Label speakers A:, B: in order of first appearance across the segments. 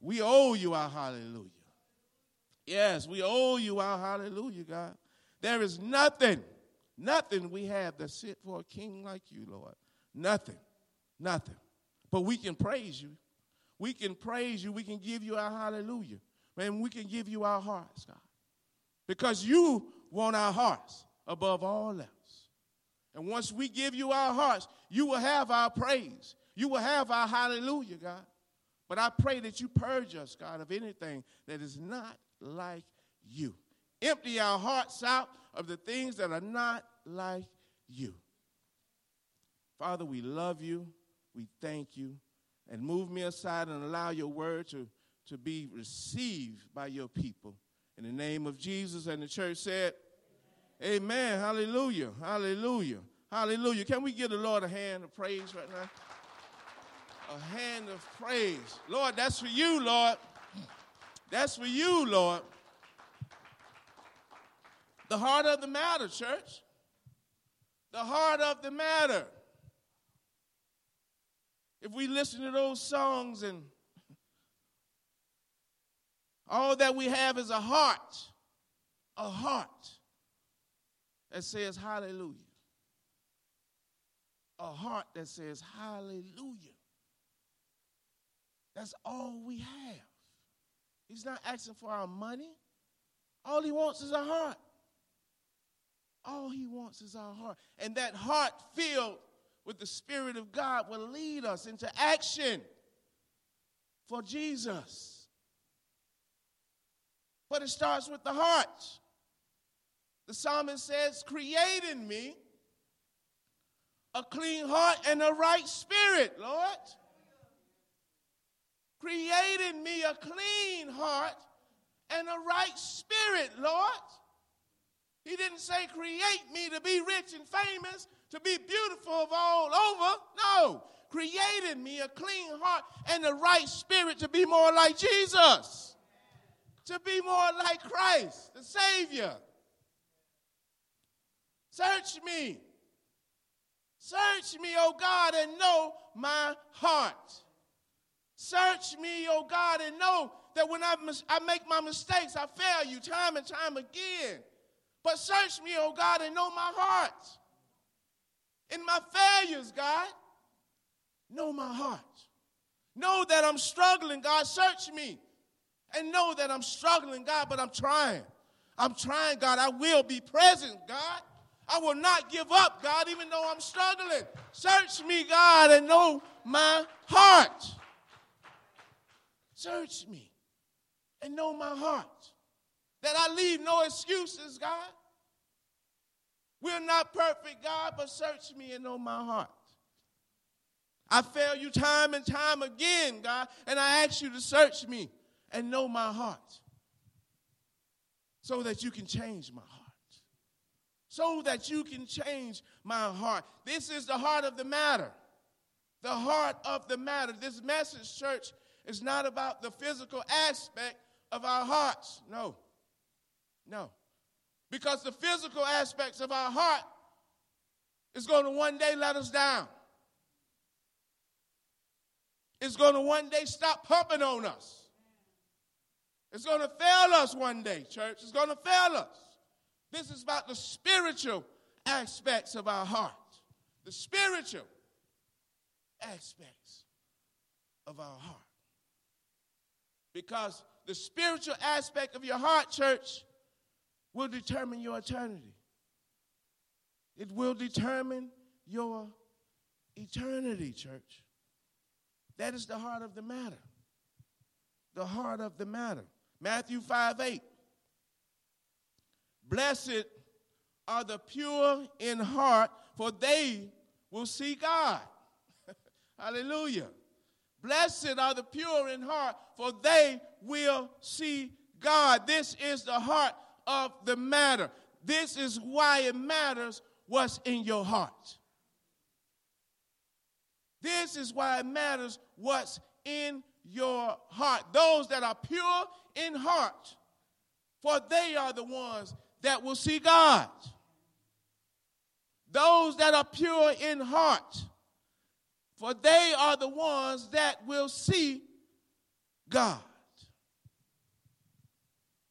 A: We owe you our hallelujah. Yes, we owe you our hallelujah, God. There is nothing, nothing we have that's fit for a king like you, Lord. Nothing, nothing. But we can praise you. We can praise you. We can give you our hallelujah. Man, we can give you our hearts, God. Because you want our hearts above all else. And once we give you our hearts, you will have our praise. You will have our hallelujah, God. But I pray that you purge us, God, of anything that is not like you. Empty our hearts out of the things that are not like you. Father, we love you. We thank you. And move me aside and allow your word to, to be received by your people. In the name of Jesus, and the church said, Amen. Hallelujah. Hallelujah. Hallelujah. Can we give the Lord a hand of praise right now? A hand of praise. Lord, that's for you, Lord. That's for you, Lord. The heart of the matter, church. The heart of the matter. If we listen to those songs and all that we have is a heart, a heart that says hallelujah. A heart that says hallelujah. That's all we have. He's not asking for our money. All he wants is our heart. All he wants is our heart. And that heart filled with the Spirit of God will lead us into action for Jesus. But it starts with the heart. The psalmist says, Create in me a clean heart and a right spirit, Lord. Create in me a clean heart and a right spirit, Lord. He didn't say, Create me to be rich and famous, to be beautiful of all over. No. Create in me a clean heart and a right spirit to be more like Jesus, to be more like Christ, the Savior. Search me. Search me, O God, and know my heart. Search me, O God, and know that when I, mis- I make my mistakes, I fail you time and time again. But search me, O God, and know my heart. In my failures, God, know my heart. Know that I'm struggling, God. Search me and know that I'm struggling, God, but I'm trying. I'm trying, God. I will be present, God. I will not give up, God, even though I'm struggling. Search me, God, and know my heart. Search me and know my heart. That I leave no excuses, God. We're not perfect, God, but search me and know my heart. I fail you time and time again, God, and I ask you to search me and know my heart so that you can change my heart so that you can change my heart. This is the heart of the matter. The heart of the matter. This message, church, is not about the physical aspect of our hearts. No. No. Because the physical aspects of our heart is going to one day let us down. It's going to one day stop pumping on us. It's going to fail us one day, church. It's going to fail us. This is about the spiritual aspects of our heart. The spiritual aspects of our heart. Because the spiritual aspect of your heart, church, will determine your eternity. It will determine your eternity, church. That is the heart of the matter. The heart of the matter. Matthew 5 8. Blessed are the pure in heart, for they will see God. Hallelujah. Blessed are the pure in heart, for they will see God. This is the heart of the matter. This is why it matters what's in your heart. This is why it matters what's in your heart. Those that are pure in heart, for they are the ones that will see God. Those that are pure in heart, for they are the ones that will see God.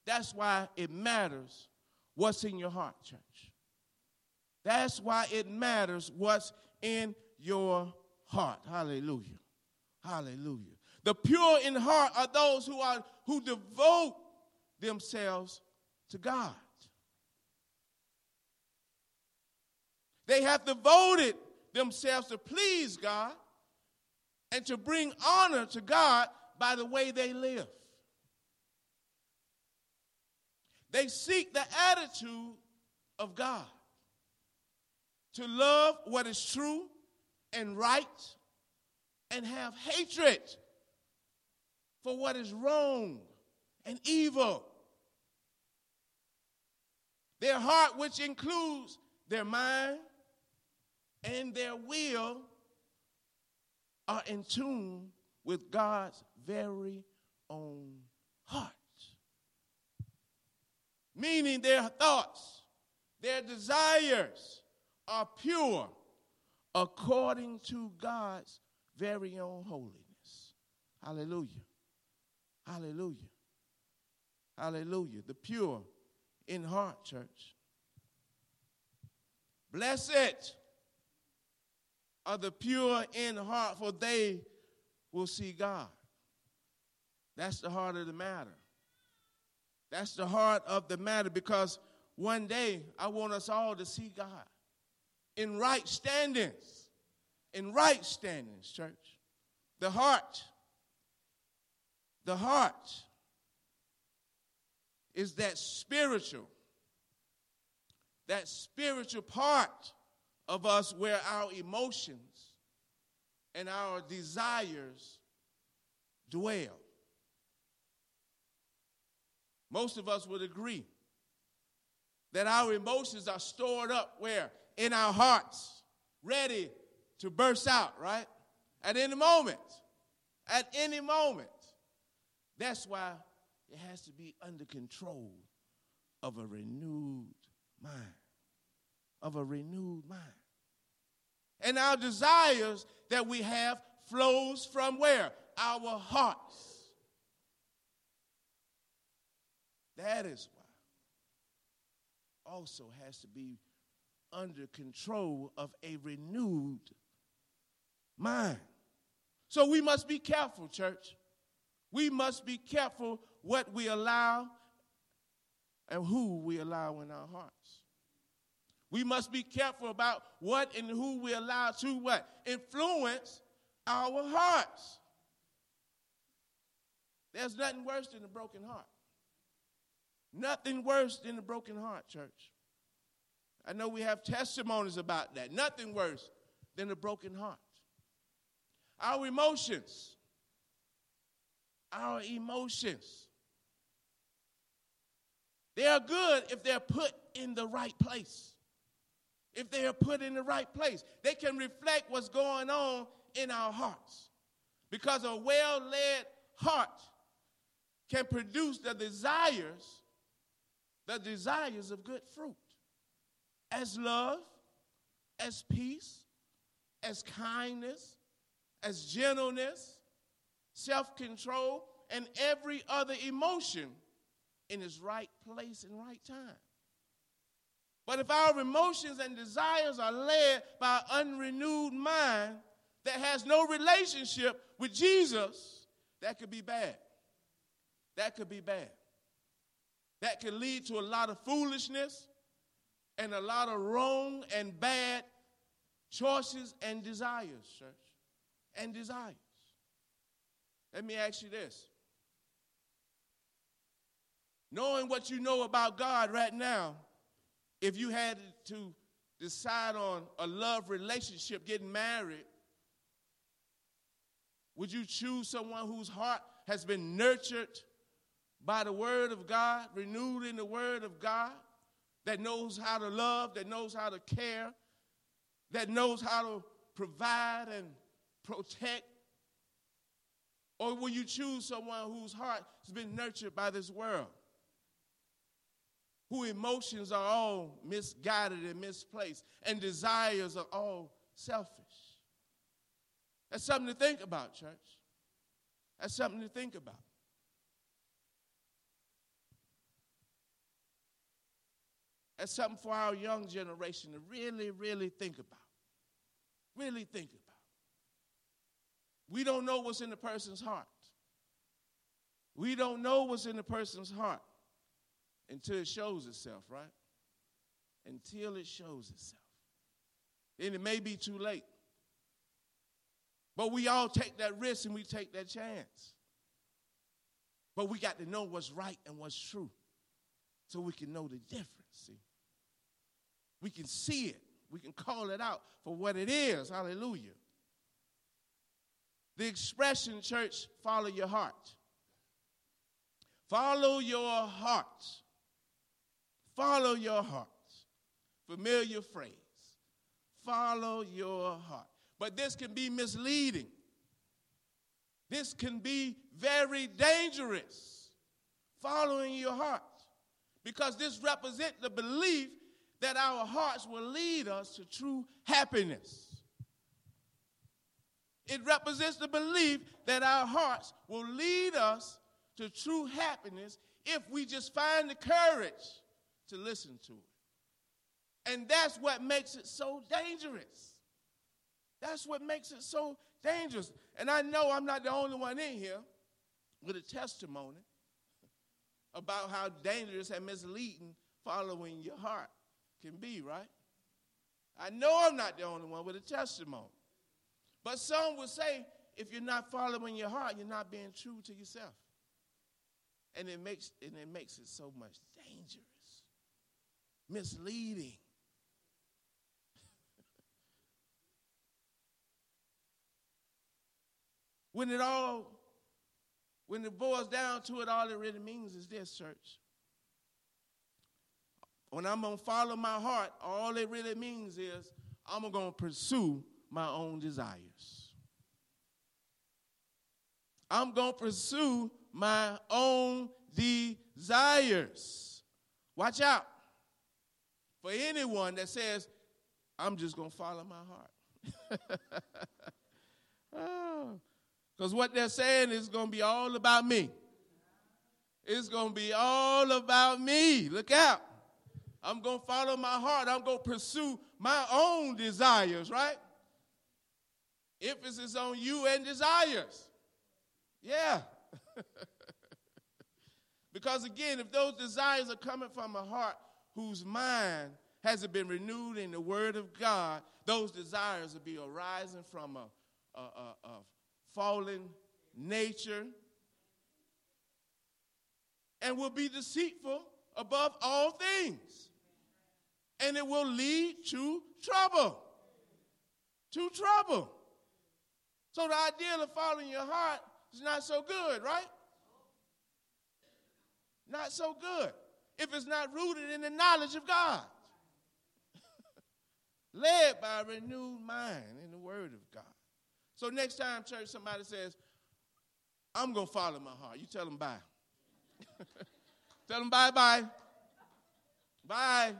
A: That's why it matters what's in your heart, church. That's why it matters what's in your heart. Hallelujah. Hallelujah. The pure in heart are those who are who devote themselves to God. They have devoted themselves to please God and to bring honor to God by the way they live. They seek the attitude of God to love what is true and right and have hatred for what is wrong and evil. Their heart, which includes their mind and their will, are in tune with God's very own heart. Meaning their thoughts, their desires are pure according to God's very own holiness. Hallelujah. Hallelujah. Hallelujah. The pure in heart, church. Blessed are the pure in heart, for they will see God. That's the heart of the matter. That's the heart of the matter because one day I want us all to see God in right standings. In right standings, church. The heart. The heart is that spiritual, that spiritual part of us where our emotions and our desires dwell. Most of us would agree that our emotions are stored up where? In our hearts, ready to burst out, right? At any moment. At any moment. That's why it has to be under control of a renewed mind. Of a renewed mind. And our desires that we have flows from where? Our hearts. That is why also has to be under control of a renewed mind. So we must be careful, church. We must be careful what we allow and who we allow in our hearts. We must be careful about what and who we allow to what? Influence our hearts. There's nothing worse than a broken heart. Nothing worse than a broken heart, church. I know we have testimonies about that. Nothing worse than a broken heart. Our emotions, our emotions, they are good if they're put in the right place. If they are put in the right place, they can reflect what's going on in our hearts. Because a well led heart can produce the desires, the desires of good fruit as love, as peace, as kindness, as gentleness, self control, and every other emotion in its right place and right time. But if our emotions and desires are led by an unrenewed mind that has no relationship with Jesus, that could be bad. That could be bad. That could lead to a lot of foolishness and a lot of wrong and bad choices and desires, church. And desires. Let me ask you this. Knowing what you know about God right now, if you had to decide on a love relationship, getting married, would you choose someone whose heart has been nurtured by the Word of God, renewed in the Word of God? that knows how to love, that knows how to care, that knows how to provide and protect? Or will you choose someone whose heart has been nurtured by this world? Whose emotions are all misguided and misplaced, and desires are all selfish. That's something to think about, church. That's something to think about. That's something for our young generation to really, really think about. Really think about. We don't know what's in the person's heart. We don't know what's in the person's heart until it shows itself, right? Until it shows itself. Then it may be too late. But we all take that risk and we take that chance. But we got to know what's right and what's true so we can know the difference, see? We can see it. We can call it out for what it is. Hallelujah. The expression, church, follow your heart. Follow your heart. Follow your heart. Familiar phrase. Follow your heart. But this can be misleading. This can be very dangerous. Following your heart. Because this represents the belief that our hearts will lead us to true happiness. It represents the belief that our hearts will lead us to true happiness if we just find the courage to listen to it. And that's what makes it so dangerous. That's what makes it so dangerous. And I know I'm not the only one in here with a testimony about how dangerous and misleading following your heart can be, right? I know I'm not the only one with a testimony. But some will say, if you're not following your heart, you're not being true to yourself. And it makes, and it, makes it so much dangerous, misleading. when it all, when it boils down to it, all it really means is this, church. When I'm going to follow my heart, all it really means is I'm going to pursue my own desires. I'm going to pursue my own desires. Watch out for anyone that says, I'm just going to follow my heart. Because oh, what they're saying is going to be all about me. It's going to be all about me. Look out. I'm going to follow my heart. I'm going to pursue my own desires, right? Emphasis on you and desires. Yeah. because again, if those desires are coming from a heart whose mind hasn't been renewed in the Word of God, those desires will be arising from a, a, a, a fallen nature and will be deceitful above all things. And it will lead to trouble. To trouble. So the idea of following your heart is not so good, right? Not so good if it's not rooted in the knowledge of God. Led by a renewed mind in the Word of God. So next time, church, somebody says, I'm going to follow my heart. You tell them bye. tell them bye bye. Bye.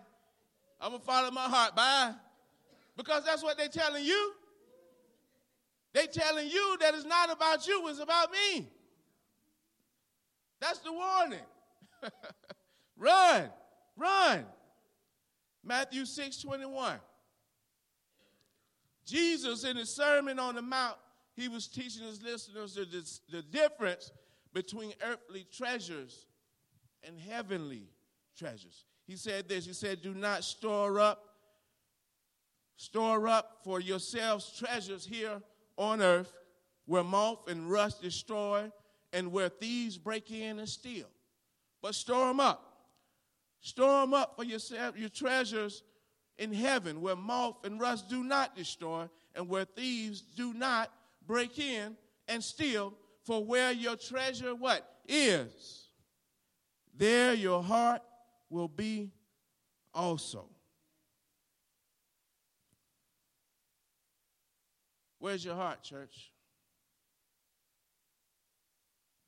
A: I'm going to follow my heart. Bye. Because that's what they're telling you. They're telling you that it's not about you, it's about me. That's the warning. run, run. Matthew 6 21. Jesus, in his Sermon on the Mount, he was teaching his listeners the, the difference between earthly treasures and heavenly treasures. He said this He said, Do not store up, store up for yourselves treasures here on earth where moth and rust destroy and where thieves break in and steal. But store them up. Store them up for yourself, your treasures in heaven where moth and rust do not destroy and where thieves do not break in and steal. For where your treasure what is, there your heart will be also. Where's your heart, church?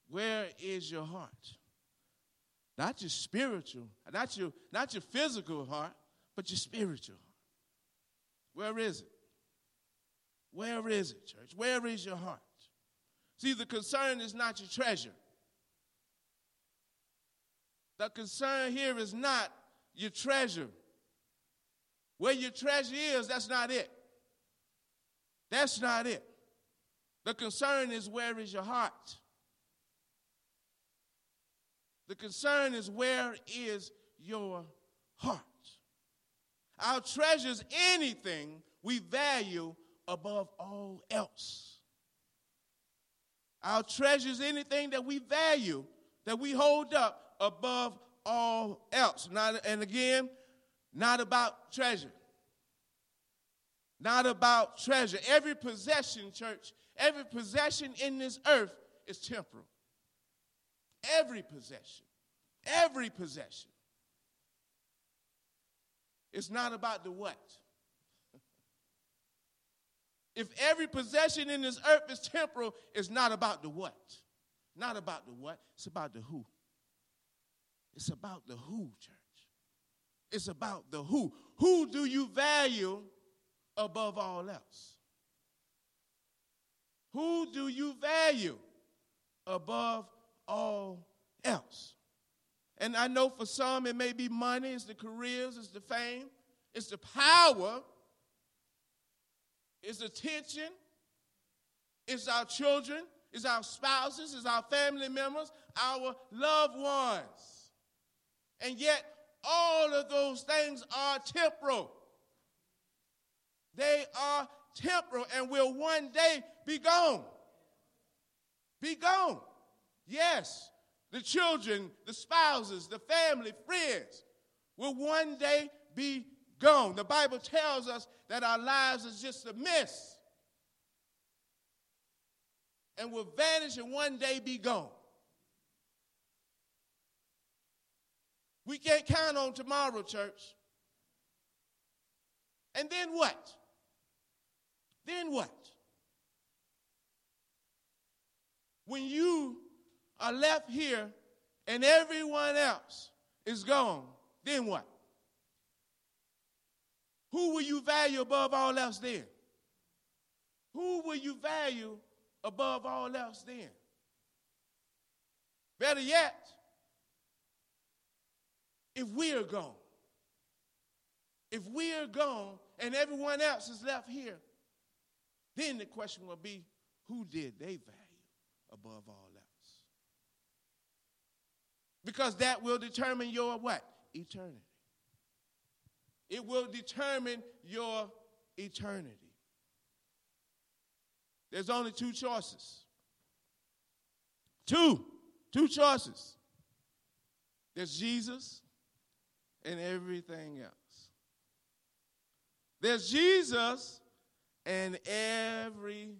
A: Where is your heart? Not your spiritual, not your, not your physical heart, but your spiritual heart. Where is it? Where is it, church? Where is your heart? See, the concern is not your treasure. The concern here is not your treasure. Where your treasure is, that's not it. That's not it. The concern is where is your heart? The concern is where is your heart? Our treasure is anything we value above all else. Our treasure is anything that we value, that we hold up above all else. Not, and again, not about treasure. Not about treasure. Every possession, church, every possession in this earth is temporal. Every possession. Every possession. It's not about the what. if every possession in this earth is temporal, it's not about the what. Not about the what, it's about the who. It's about the who, church. It's about the who. Who do you value above all else? Who do you value above all else? And I know for some it may be money, it's the careers, it's the fame, it's the power, it's attention, it's our children, it's our spouses, it's our family members, our loved ones. And yet, all of those things are temporal. They are temporal and will one day be gone. Be gone. Yes, the children, the spouses, the family, friends will one day be gone. The Bible tells us that our lives is just a mist and will vanish and one day be gone. We can't count on tomorrow, church. And then what? Then what? When you are left here and everyone else is gone, then what? Who will you value above all else then? Who will you value above all else then? Better yet, if we're gone, if we're gone and everyone else is left here, then the question will be who did they value above all? Because that will determine your what? Eternity. It will determine your eternity. There's only two choices. Two. Two choices. There's Jesus and everything else. There's Jesus and everything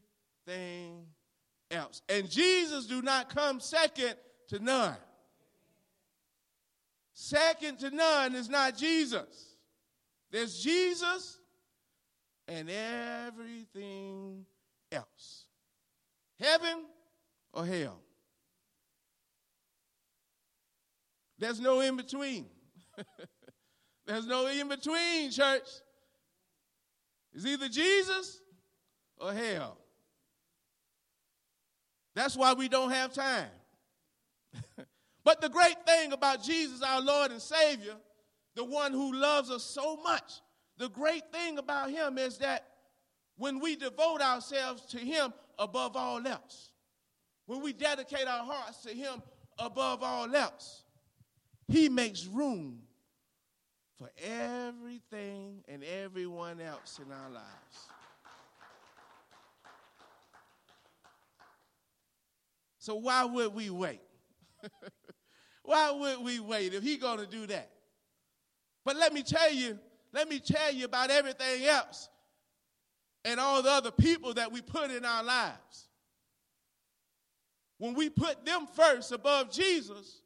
A: else. And Jesus do not come second to none. Second to none is not Jesus. There's Jesus and everything else. Heaven or hell. There's no in between. There's no in between, church. It's either Jesus or hell. That's why we don't have time. But the great thing about Jesus, our Lord and Savior, the one who loves us so much, the great thing about him is that when we devote ourselves to him above all else, when we dedicate our hearts to him above all else, he makes room for everything and everyone else in our lives. So why would we wait? Why would we wait if he's going to do that? But let me tell you, let me tell you about everything else and all the other people that we put in our lives. When we put them first above Jesus,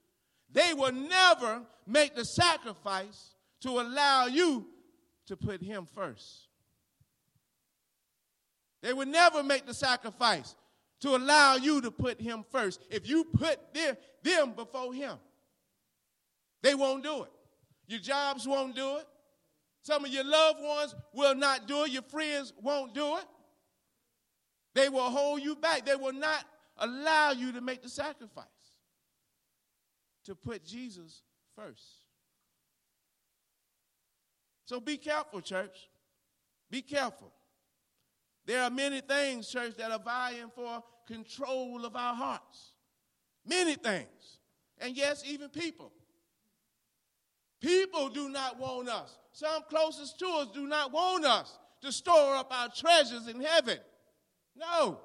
A: they will never make the sacrifice to allow you to put him first. They will never make the sacrifice to allow you to put him first. If you put them, them before him, they won't do it. Your jobs won't do it. Some of your loved ones will not do it. Your friends won't do it. They will hold you back. They will not allow you to make the sacrifice to put Jesus first. So be careful, church. Be careful. There are many things, church, that are vying for control of our hearts. Many things. And yes, even people. People do not want us. Some closest to us do not want us to store up our treasures in heaven. No,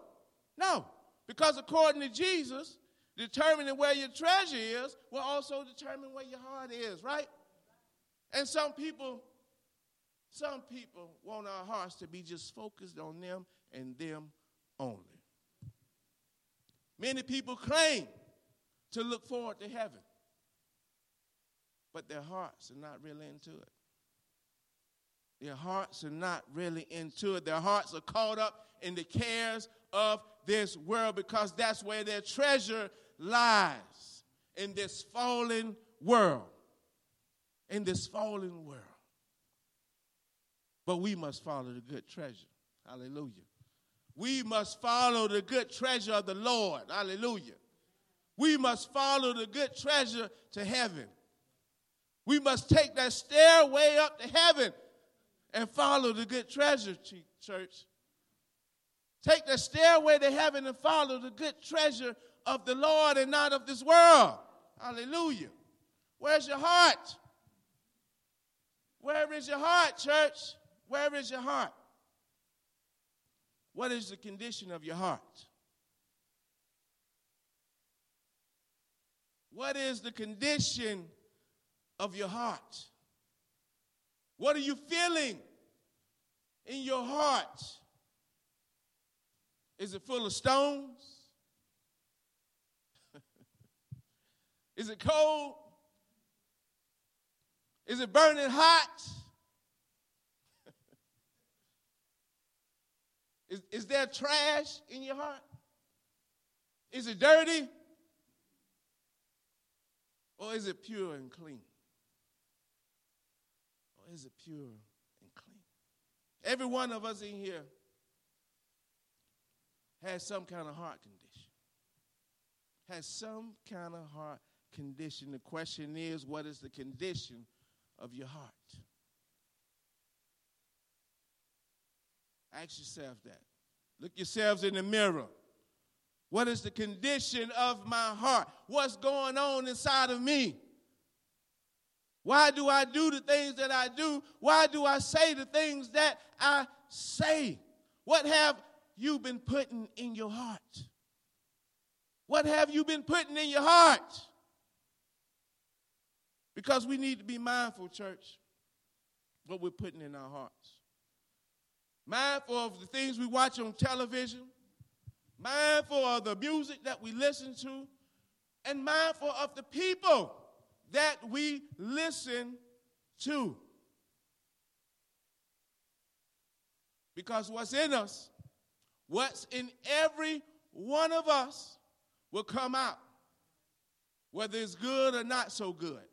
A: no. Because according to Jesus, determining where your treasure is will also determine where your heart is, right? And some people, some people want our hearts to be just focused on them and them only. Many people claim to look forward to heaven, but their hearts are not really into it. Their hearts are not really into it. Their hearts are caught up in the cares of this world because that's where their treasure lies in this fallen world. In this fallen world. But we must follow the good treasure. Hallelujah. We must follow the good treasure of the Lord. Hallelujah. We must follow the good treasure to heaven. We must take that stairway up to heaven and follow the good treasure, church. Take the stairway to heaven and follow the good treasure of the Lord and not of this world. Hallelujah. Where's your heart? Where is your heart, church? Where is your heart? What is the condition of your heart? What is the condition of your heart? What are you feeling in your heart? Is it full of stones? Is it cold? Is it burning hot? is, is there trash in your heart? Is it dirty? Or is it pure and clean? Is it pure and clean? Every one of us in here has some kind of heart condition. Has some kind of heart condition. The question is, what is the condition of your heart? Ask yourself that. Look yourselves in the mirror. What is the condition of my heart? What's going on inside of me? Why do I do the things that I do? Why do I say the things that I say? What have you been putting in your heart? What have you been putting in your heart? Because we need to be mindful, church, what we're putting in our hearts. Mindful of the things we watch on television, mindful of the music that we listen to, and mindful of the people that we listen to. Because what's in us What's in every one of us will come out. Whether it's good or not so good,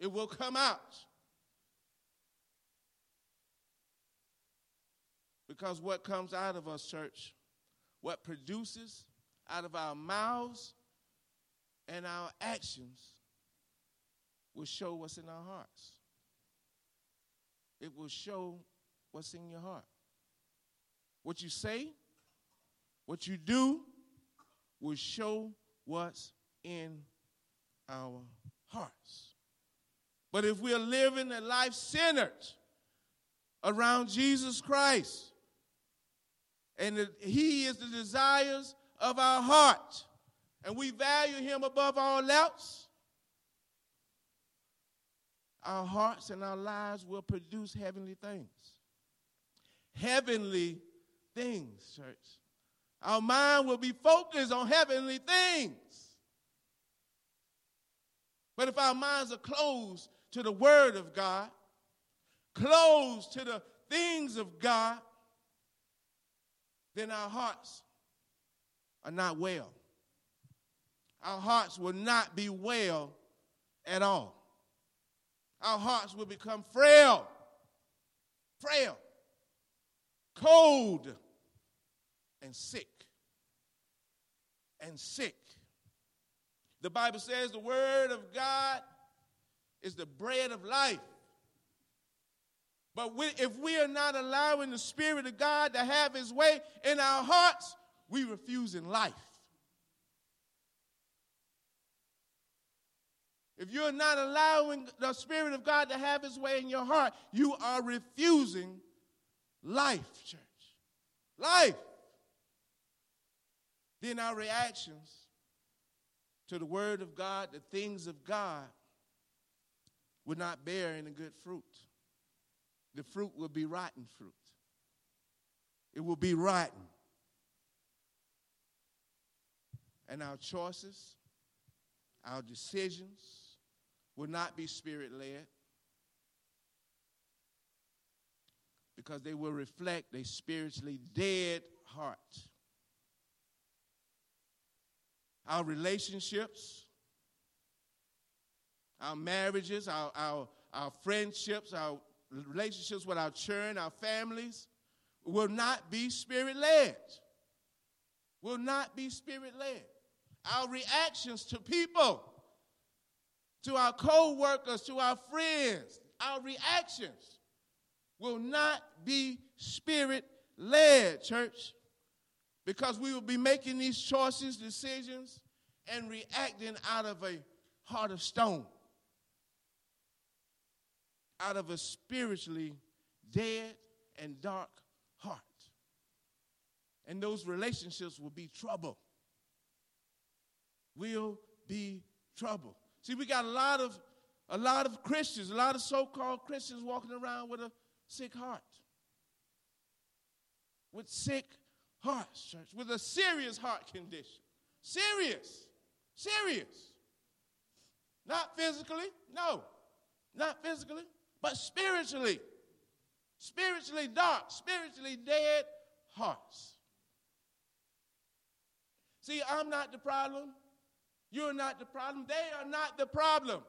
A: it will come out. Because what comes out of us, church, what produces out of our mouths and our actions will show what's in our hearts. It will show what's in your heart. What you say what you do will show what's in our hearts. But if we're living a life centered around Jesus Christ, and He is the desires of our heart, and we value Him above all else, our hearts and our lives will produce heavenly things. Heavenly things, church. Our mind will be focused on heavenly things. But if our minds are closed to the Word of God, closed to the things of God, then our hearts are not well. Our hearts will not be well at all. Our hearts will become frail, frail, cold and sick. And sick. The Bible says the Word of God is the bread of life. But we, if we are not allowing the Spirit of God to have His way in our hearts, we refusing life. If you're not allowing the Spirit of God to have His way in your heart, you are refusing life, church. Life. Then our reactions to the Word of God, the things of God, would not bear any good fruit. The fruit will be rotten fruit. It will be rotten. And our choices, our decisions will not be spirit led because they will reflect a spiritually dead heart. Our relationships, our marriages, our, our, our friendships, our relationships with our children, our families, will not be spirit led. Will not be spirit led. Our reactions to people, to our co workers, to our friends, our reactions will not be spirit led, church, because we will be making these choices, decisions, and reacting out of a heart of stone out of a spiritually dead and dark heart. And those relationships will be trouble. Will be trouble. See, we got a lot of a lot of Christians, a lot of so-called Christians walking around with a sick heart. With sick hearts, church, with a serious heart condition. Serious. Serious. Not physically, no. Not physically but spiritually. Spiritually dark, spiritually dead hearts. See, I'm not the problem. You're not the problem. They are not the problem.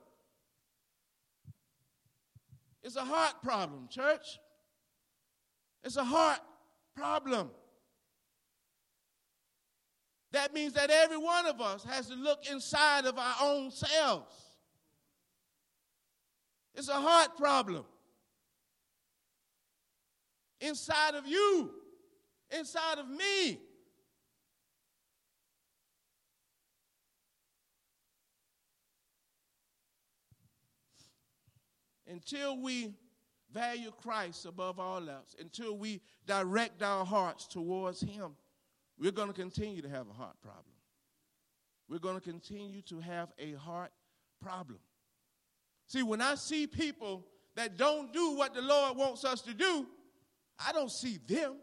A: It's a heart problem, church. It's a heart problem. That means that every one of us has to look inside of our own selves. It's a heart problem. Inside of you, inside of me. Until we value Christ above all else, until we direct our hearts towards Him, we're going to continue to have a heart problem. We're going to continue to have a heart problem. See, when I see people that don't do what the Lord wants us to do, I don't see them.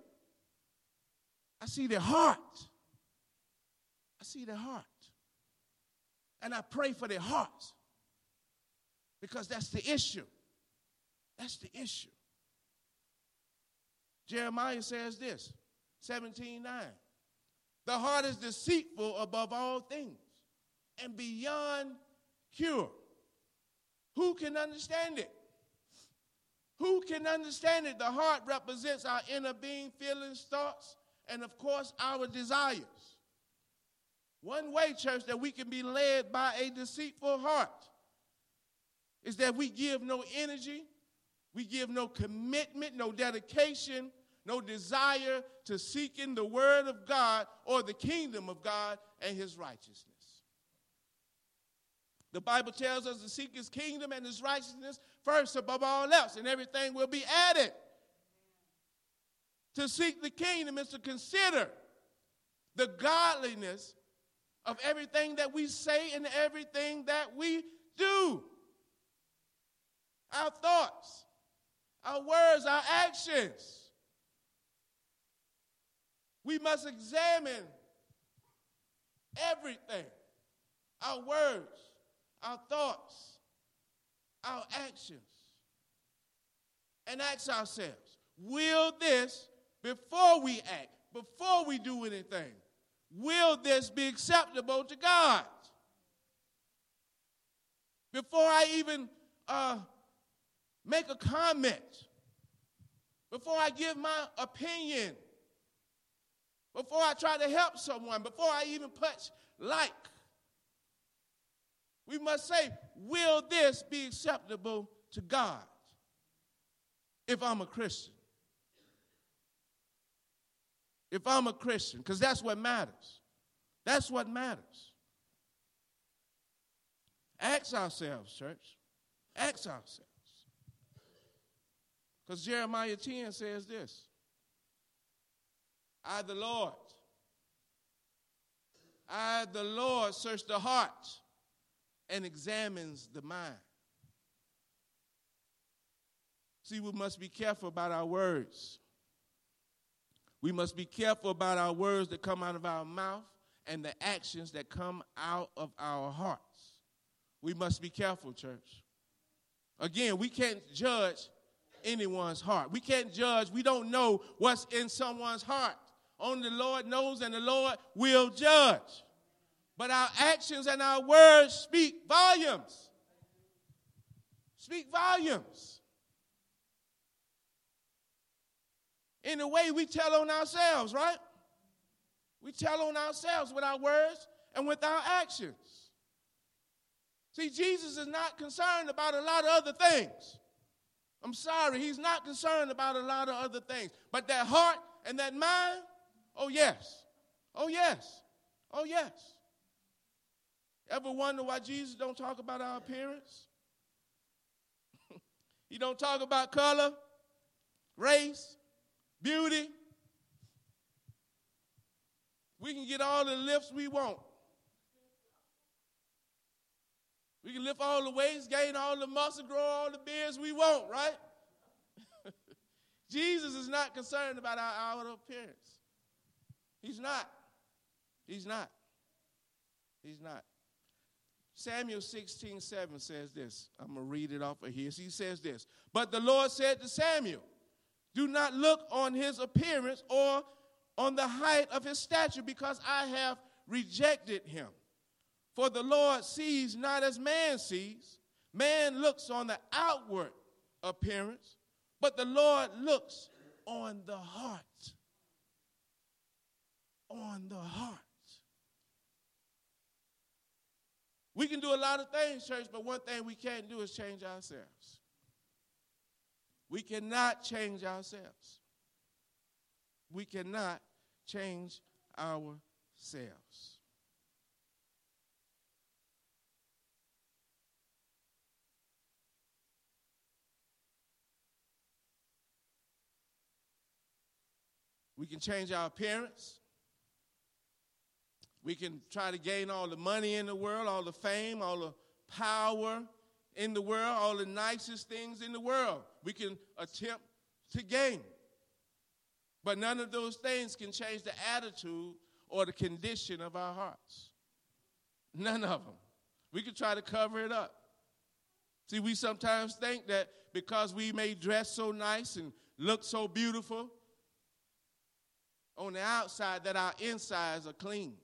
A: I see their heart. I see their heart. And I pray for their hearts because that's the issue. That's the issue. Jeremiah says this 17 9. The heart is deceitful above all things and beyond cure. Who can understand it? Who can understand it? The heart represents our inner being, feelings, thoughts, and of course, our desires. One way, church, that we can be led by a deceitful heart is that we give no energy, we give no commitment, no dedication, no desire to seeking the word of God or the kingdom of God and his righteousness. The Bible tells us to seek his kingdom and his righteousness first above all else, and everything will be added. To seek the kingdom is to consider the godliness of everything that we say and everything that we do. Our thoughts, our words, our actions. We must examine everything our words, our thoughts, our actions, and ask ourselves will this, before we act, before we do anything, will this be acceptable to God? Before I even uh, make a comment, before I give my opinion, before I try to help someone, before I even punch like, we must say, will this be acceptable to God? if I'm a Christian. If I'm a Christian, because that's what matters. That's what matters. Ask ourselves, church. Ask ourselves. Because Jeremiah 10 says this I, the Lord, I, the Lord, search the heart and examines the mind. See, we must be careful about our words. We must be careful about our words that come out of our mouth and the actions that come out of our hearts. We must be careful, church. Again, we can't judge anyone's heart. We can't judge. We don't know what's in someone's heart. Only the Lord knows, and the Lord will judge. But our actions and our words speak volumes. Speak volumes. In the way we tell on ourselves, right? We tell on ourselves with our words and with our actions. See, Jesus is not concerned about a lot of other things. I'm sorry, he's not concerned about a lot of other things. But that heart and that mind, oh yes. Oh yes. Oh yes. Ever wonder why Jesus don't talk about our appearance? he don't talk about color, race, beauty. We can get all the lifts we want. We can lift all the weights, gain all the muscle, grow all the beards we want, right? Jesus is not concerned about our outer appearance. He's not. He's not. He's not. Samuel 16, 7 says this. I'm going to read it off of here. He says this. But the Lord said to Samuel, Do not look on his appearance or on the height of his stature, because I have rejected him. For the Lord sees not as man sees. Man looks on the outward appearance, but the Lord looks on the heart. On the heart. We can do a lot of things, church, but one thing we can't do is change ourselves. We cannot change ourselves. We cannot change ourselves. We can change our appearance. We can try to gain all the money in the world, all the fame, all the power in the world, all the nicest things in the world. We can attempt to gain. But none of those things can change the attitude or the condition of our hearts. None of them. We can try to cover it up. See, we sometimes think that because we may dress so nice and look so beautiful, on the outside that our insides are clean.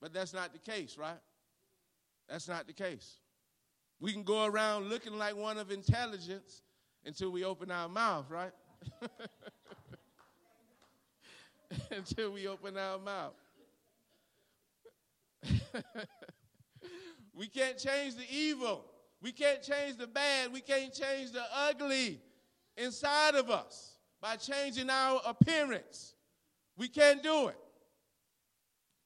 A: But that's not the case, right? That's not the case. We can go around looking like one of intelligence until we open our mouth, right? until we open our mouth. we can't change the evil. We can't change the bad. We can't change the ugly inside of us by changing our appearance. We can't do it.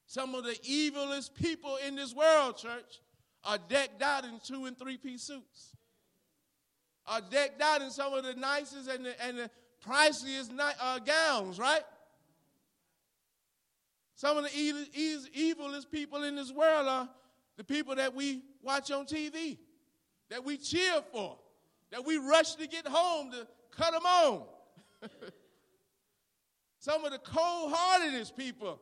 A: Some of the evilest people in this world, church, are decked out in two and three piece suits. Are decked out in some of the nicest and the, and the priciest uh, gowns, right? Some of the evil, evilest people in this world are the people that we watch on TV, that we cheer for, that we rush to get home to cut them on. Some of the cold heartedest people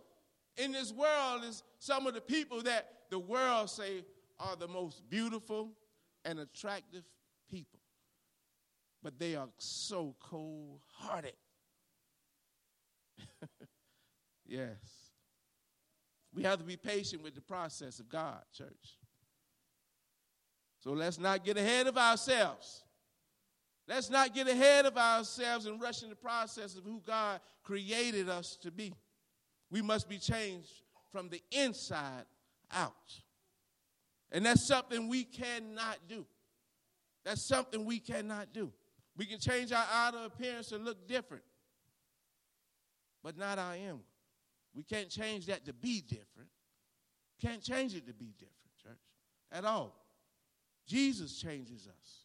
A: in this world is some of the people that the world say are the most beautiful and attractive people. But they are so cold hearted. yes. We have to be patient with the process of God, church. So let's not get ahead of ourselves. Let's not get ahead of ourselves and rush in the process of who God created us to be. We must be changed from the inside out. And that's something we cannot do. That's something we cannot do. We can change our outer appearance to look different, but not our inward. We can't change that to be different. Can't change it to be different, church, at all. Jesus changes us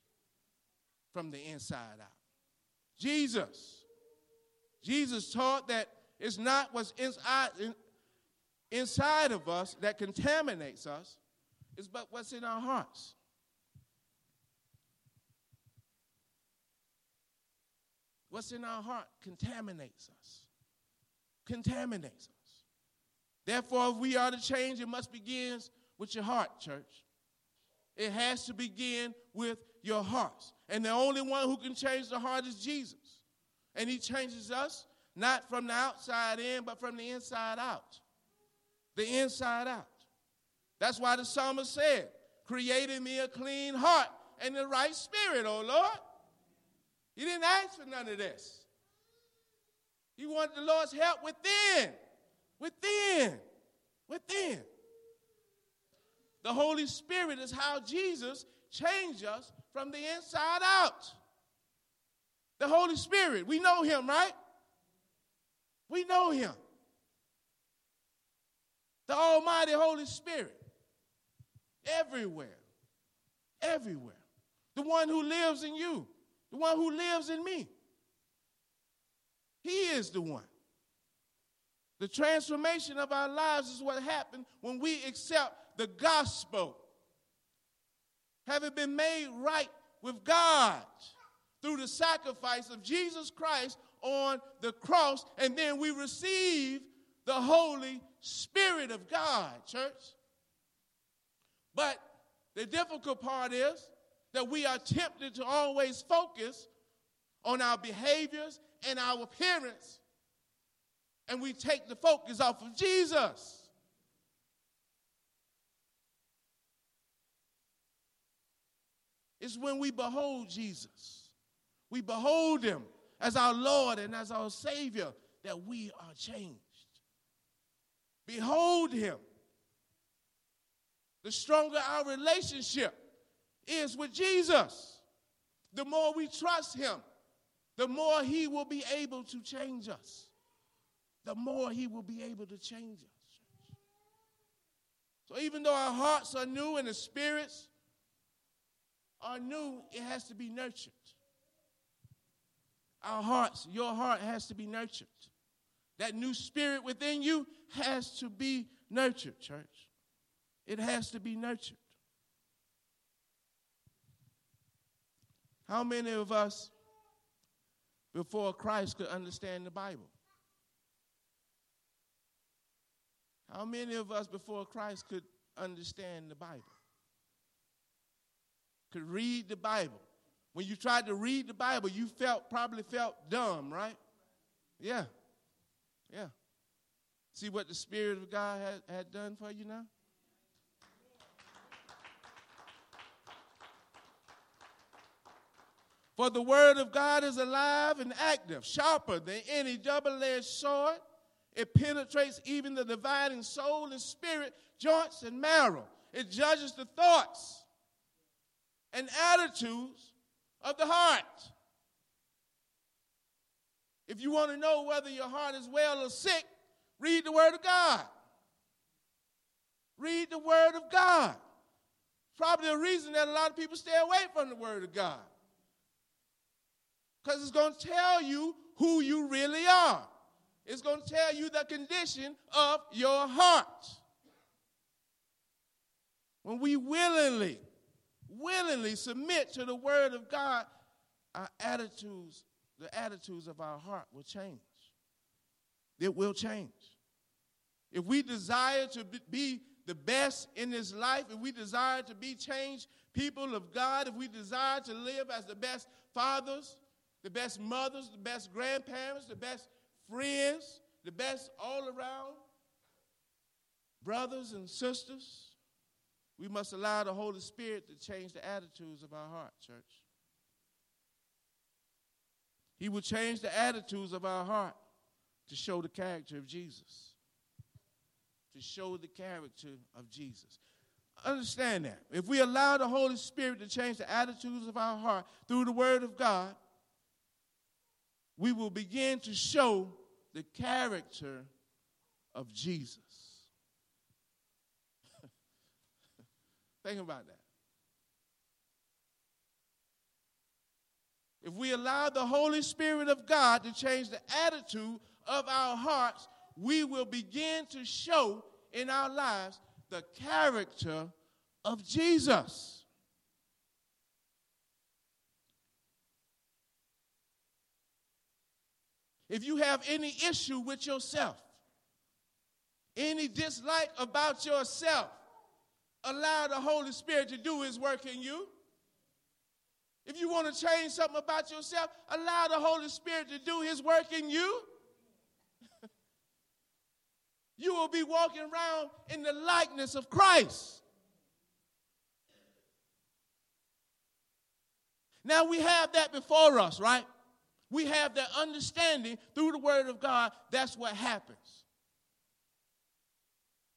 A: from the inside out. Jesus. Jesus taught that it's not what's inside, inside of us that contaminates us, it's but what's in our hearts. What's in our heart contaminates us. Contaminates us. Therefore, if we are to change, it must begin with your heart, church. It has to begin with your hearts. And the only one who can change the heart is Jesus. And he changes us not from the outside in, but from the inside out. The inside out. That's why the psalmist said, Created me a clean heart and the right spirit, O Lord. He didn't ask for none of this. He wanted the Lord's help within, within, within. The Holy Spirit is how Jesus changed us from the inside out. The Holy Spirit, we know him, right? We know him. The Almighty Holy Spirit. Everywhere. Everywhere. The one who lives in you the one who lives in me. He is the one. The transformation of our lives is what happens when we accept the gospel. Having been made right with God through the sacrifice of Jesus Christ on the cross, and then we receive the Holy Spirit of God, church. But the difficult part is that we are tempted to always focus on our behaviors and our appearance, and we take the focus off of Jesus. It's when we behold Jesus, we behold him as our Lord and as our Savior, that we are changed. Behold him. The stronger our relationship, is with Jesus. The more we trust him, the more he will be able to change us. The more he will be able to change us. So even though our hearts are new and the spirits are new, it has to be nurtured. Our hearts, your heart has to be nurtured. That new spirit within you has to be nurtured, church. It has to be nurtured. How many of us before Christ could understand the Bible? How many of us before Christ could understand the Bible? Could read the Bible? When you tried to read the Bible, you felt probably felt dumb, right? Yeah. Yeah. See what the Spirit of God had, had done for you now? For the word of God is alive and active, sharper than any double edged sword. It penetrates even the dividing soul and spirit, joints and marrow. It judges the thoughts and attitudes of the heart. If you want to know whether your heart is well or sick, read the Word of God. Read the Word of God. Probably a reason that a lot of people stay away from the Word of God because it's going to tell you who you really are. It's going to tell you the condition of your heart. When we willingly, willingly submit to the word of God, our attitudes, the attitudes of our heart will change. It will change. If we desire to be the best in this life, if we desire to be changed people of God, if we desire to live as the best fathers, the best mothers, the best grandparents, the best friends, the best all around brothers and sisters. We must allow the Holy Spirit to change the attitudes of our heart, church. He will change the attitudes of our heart to show the character of Jesus. To show the character of Jesus. Understand that. If we allow the Holy Spirit to change the attitudes of our heart through the Word of God, we will begin to show the character of Jesus. Think about that. If we allow the Holy Spirit of God to change the attitude of our hearts, we will begin to show in our lives the character of Jesus. If you have any issue with yourself, any dislike about yourself, allow the Holy Spirit to do His work in you. If you want to change something about yourself, allow the Holy Spirit to do His work in you. you will be walking around in the likeness of Christ. Now we have that before us, right? We have that understanding through the Word of God. That's what happens.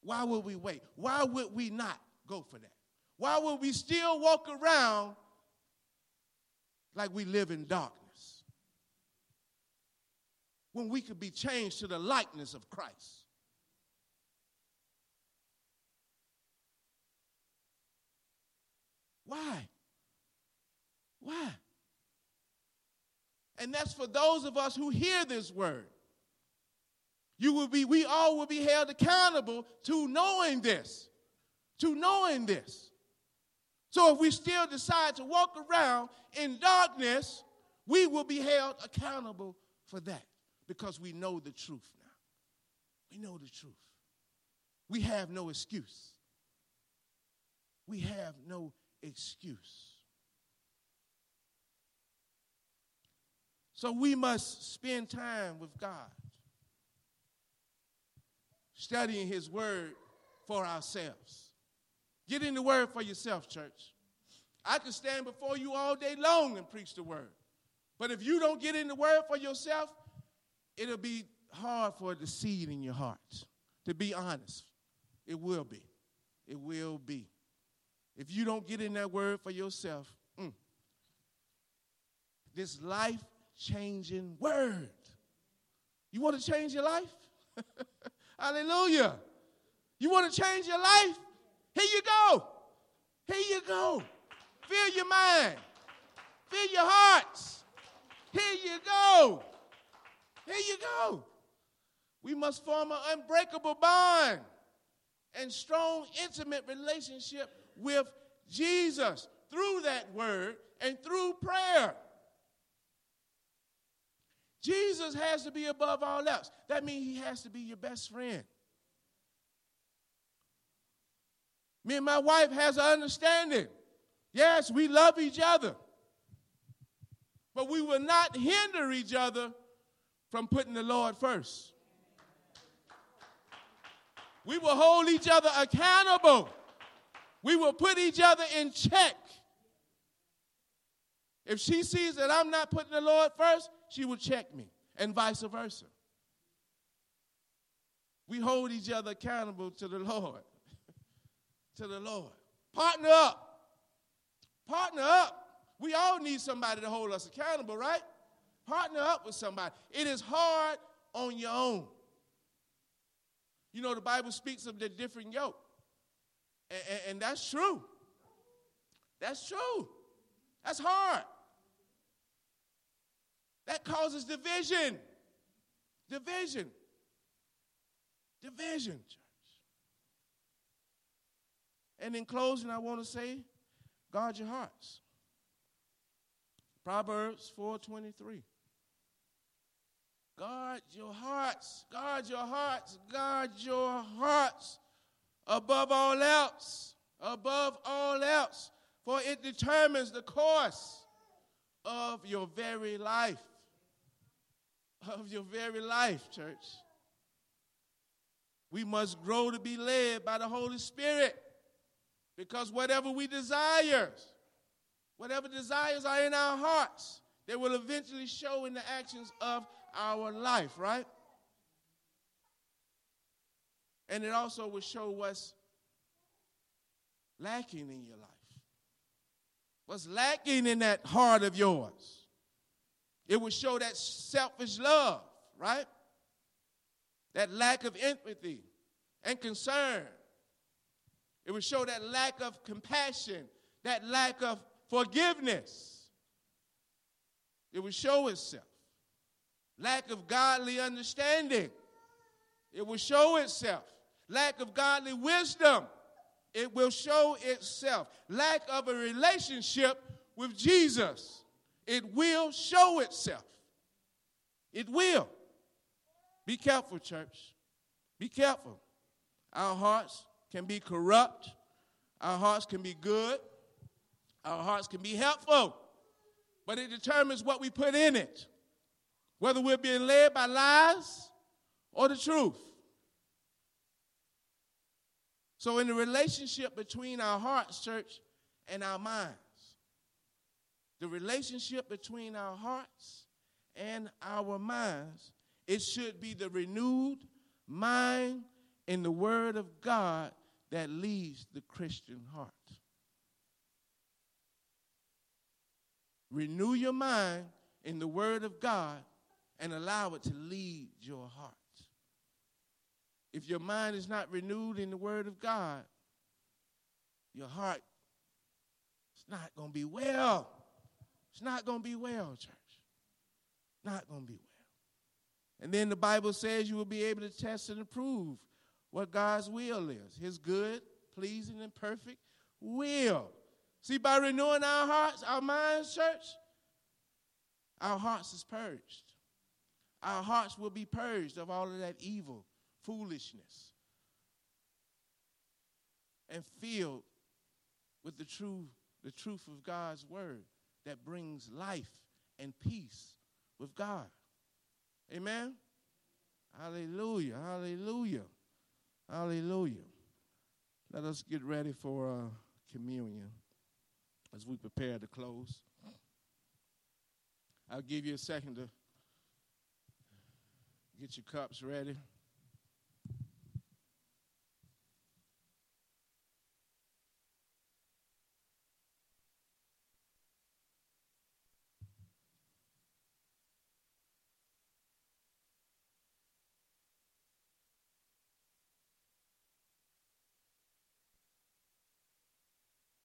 A: Why would we wait? Why would we not go for that? Why would we still walk around like we live in darkness when we could be changed to the likeness of Christ? Why? Why? And that's for those of us who hear this word. You will be, we all will be held accountable to knowing this. To knowing this. So if we still decide to walk around in darkness, we will be held accountable for that because we know the truth now. We know the truth. We have no excuse. We have no excuse. So we must spend time with God, studying His Word for ourselves. Get in the Word for yourself, church. I can stand before you all day long and preach the Word. But if you don't get in the Word for yourself, it'll be hard for the seed in your heart. To be honest, it will be. It will be. If you don't get in that Word for yourself, mm, this life changing word. You want to change your life? Hallelujah. You want to change your life? Here you go. Here you go. Fill your mind. Fill your hearts. Here you go. Here you go. We must form an unbreakable bond and strong, intimate relationship with Jesus through that word and through prayer. Jesus has to be above all else. That means he has to be your best friend. Me and my wife has an understanding. Yes, we love each other. But we will not hinder each other from putting the Lord first. We will hold each other accountable. We will put each other in check. If she sees that I'm not putting the Lord first, she will check me, and vice versa. We hold each other accountable to the Lord. To the Lord. Partner up. Partner up. We all need somebody to hold us accountable, right? Partner up with somebody. It is hard on your own. You know, the Bible speaks of the different yoke. And, and, and that's true. That's true. That's hard. That causes division. Division. Division. And in closing, I want to say, guard your hearts. Proverbs 4:23. Guard your hearts. Guard your hearts. Guard your hearts above all else. Above all else. For it determines the course of your very life of your very life, church. We must grow to be led by the Holy Spirit because whatever we desire, whatever desires are in our hearts, they will eventually show in the actions of our life, right? And it also will show what's lacking in your life. What's lacking in that heart of yours? It will show that selfish love, right? That lack of empathy and concern. It would show that lack of compassion, that lack of forgiveness. It would show itself. Lack of godly understanding. It will show itself. Lack of godly wisdom. It will show itself. Lack of a relationship with Jesus. It will show itself. It will. Be careful, church. Be careful. Our hearts can be corrupt. Our hearts can be good. Our hearts can be helpful. But it determines what we put in it, whether we're being led by lies or the truth. So, in the relationship between our hearts, church, and our minds, the relationship between our hearts and our minds, it should be the renewed mind in the Word of God that leads the Christian heart. Renew your mind in the Word of God and allow it to lead your heart. If your mind is not renewed in the Word of God, your heart is not going to be well. It's not going to be well, church. Not going to be well. And then the Bible says you will be able to test and approve what God's will is His good, pleasing, and perfect will. See, by renewing our hearts, our minds, church, our hearts is purged. Our hearts will be purged of all of that evil, foolishness, and filled with the true, the truth of God's word that brings life and peace with God. Amen. Hallelujah. Hallelujah. Hallelujah. Let us get ready for uh, communion as we prepare to close. I'll give you a second to get your cups ready.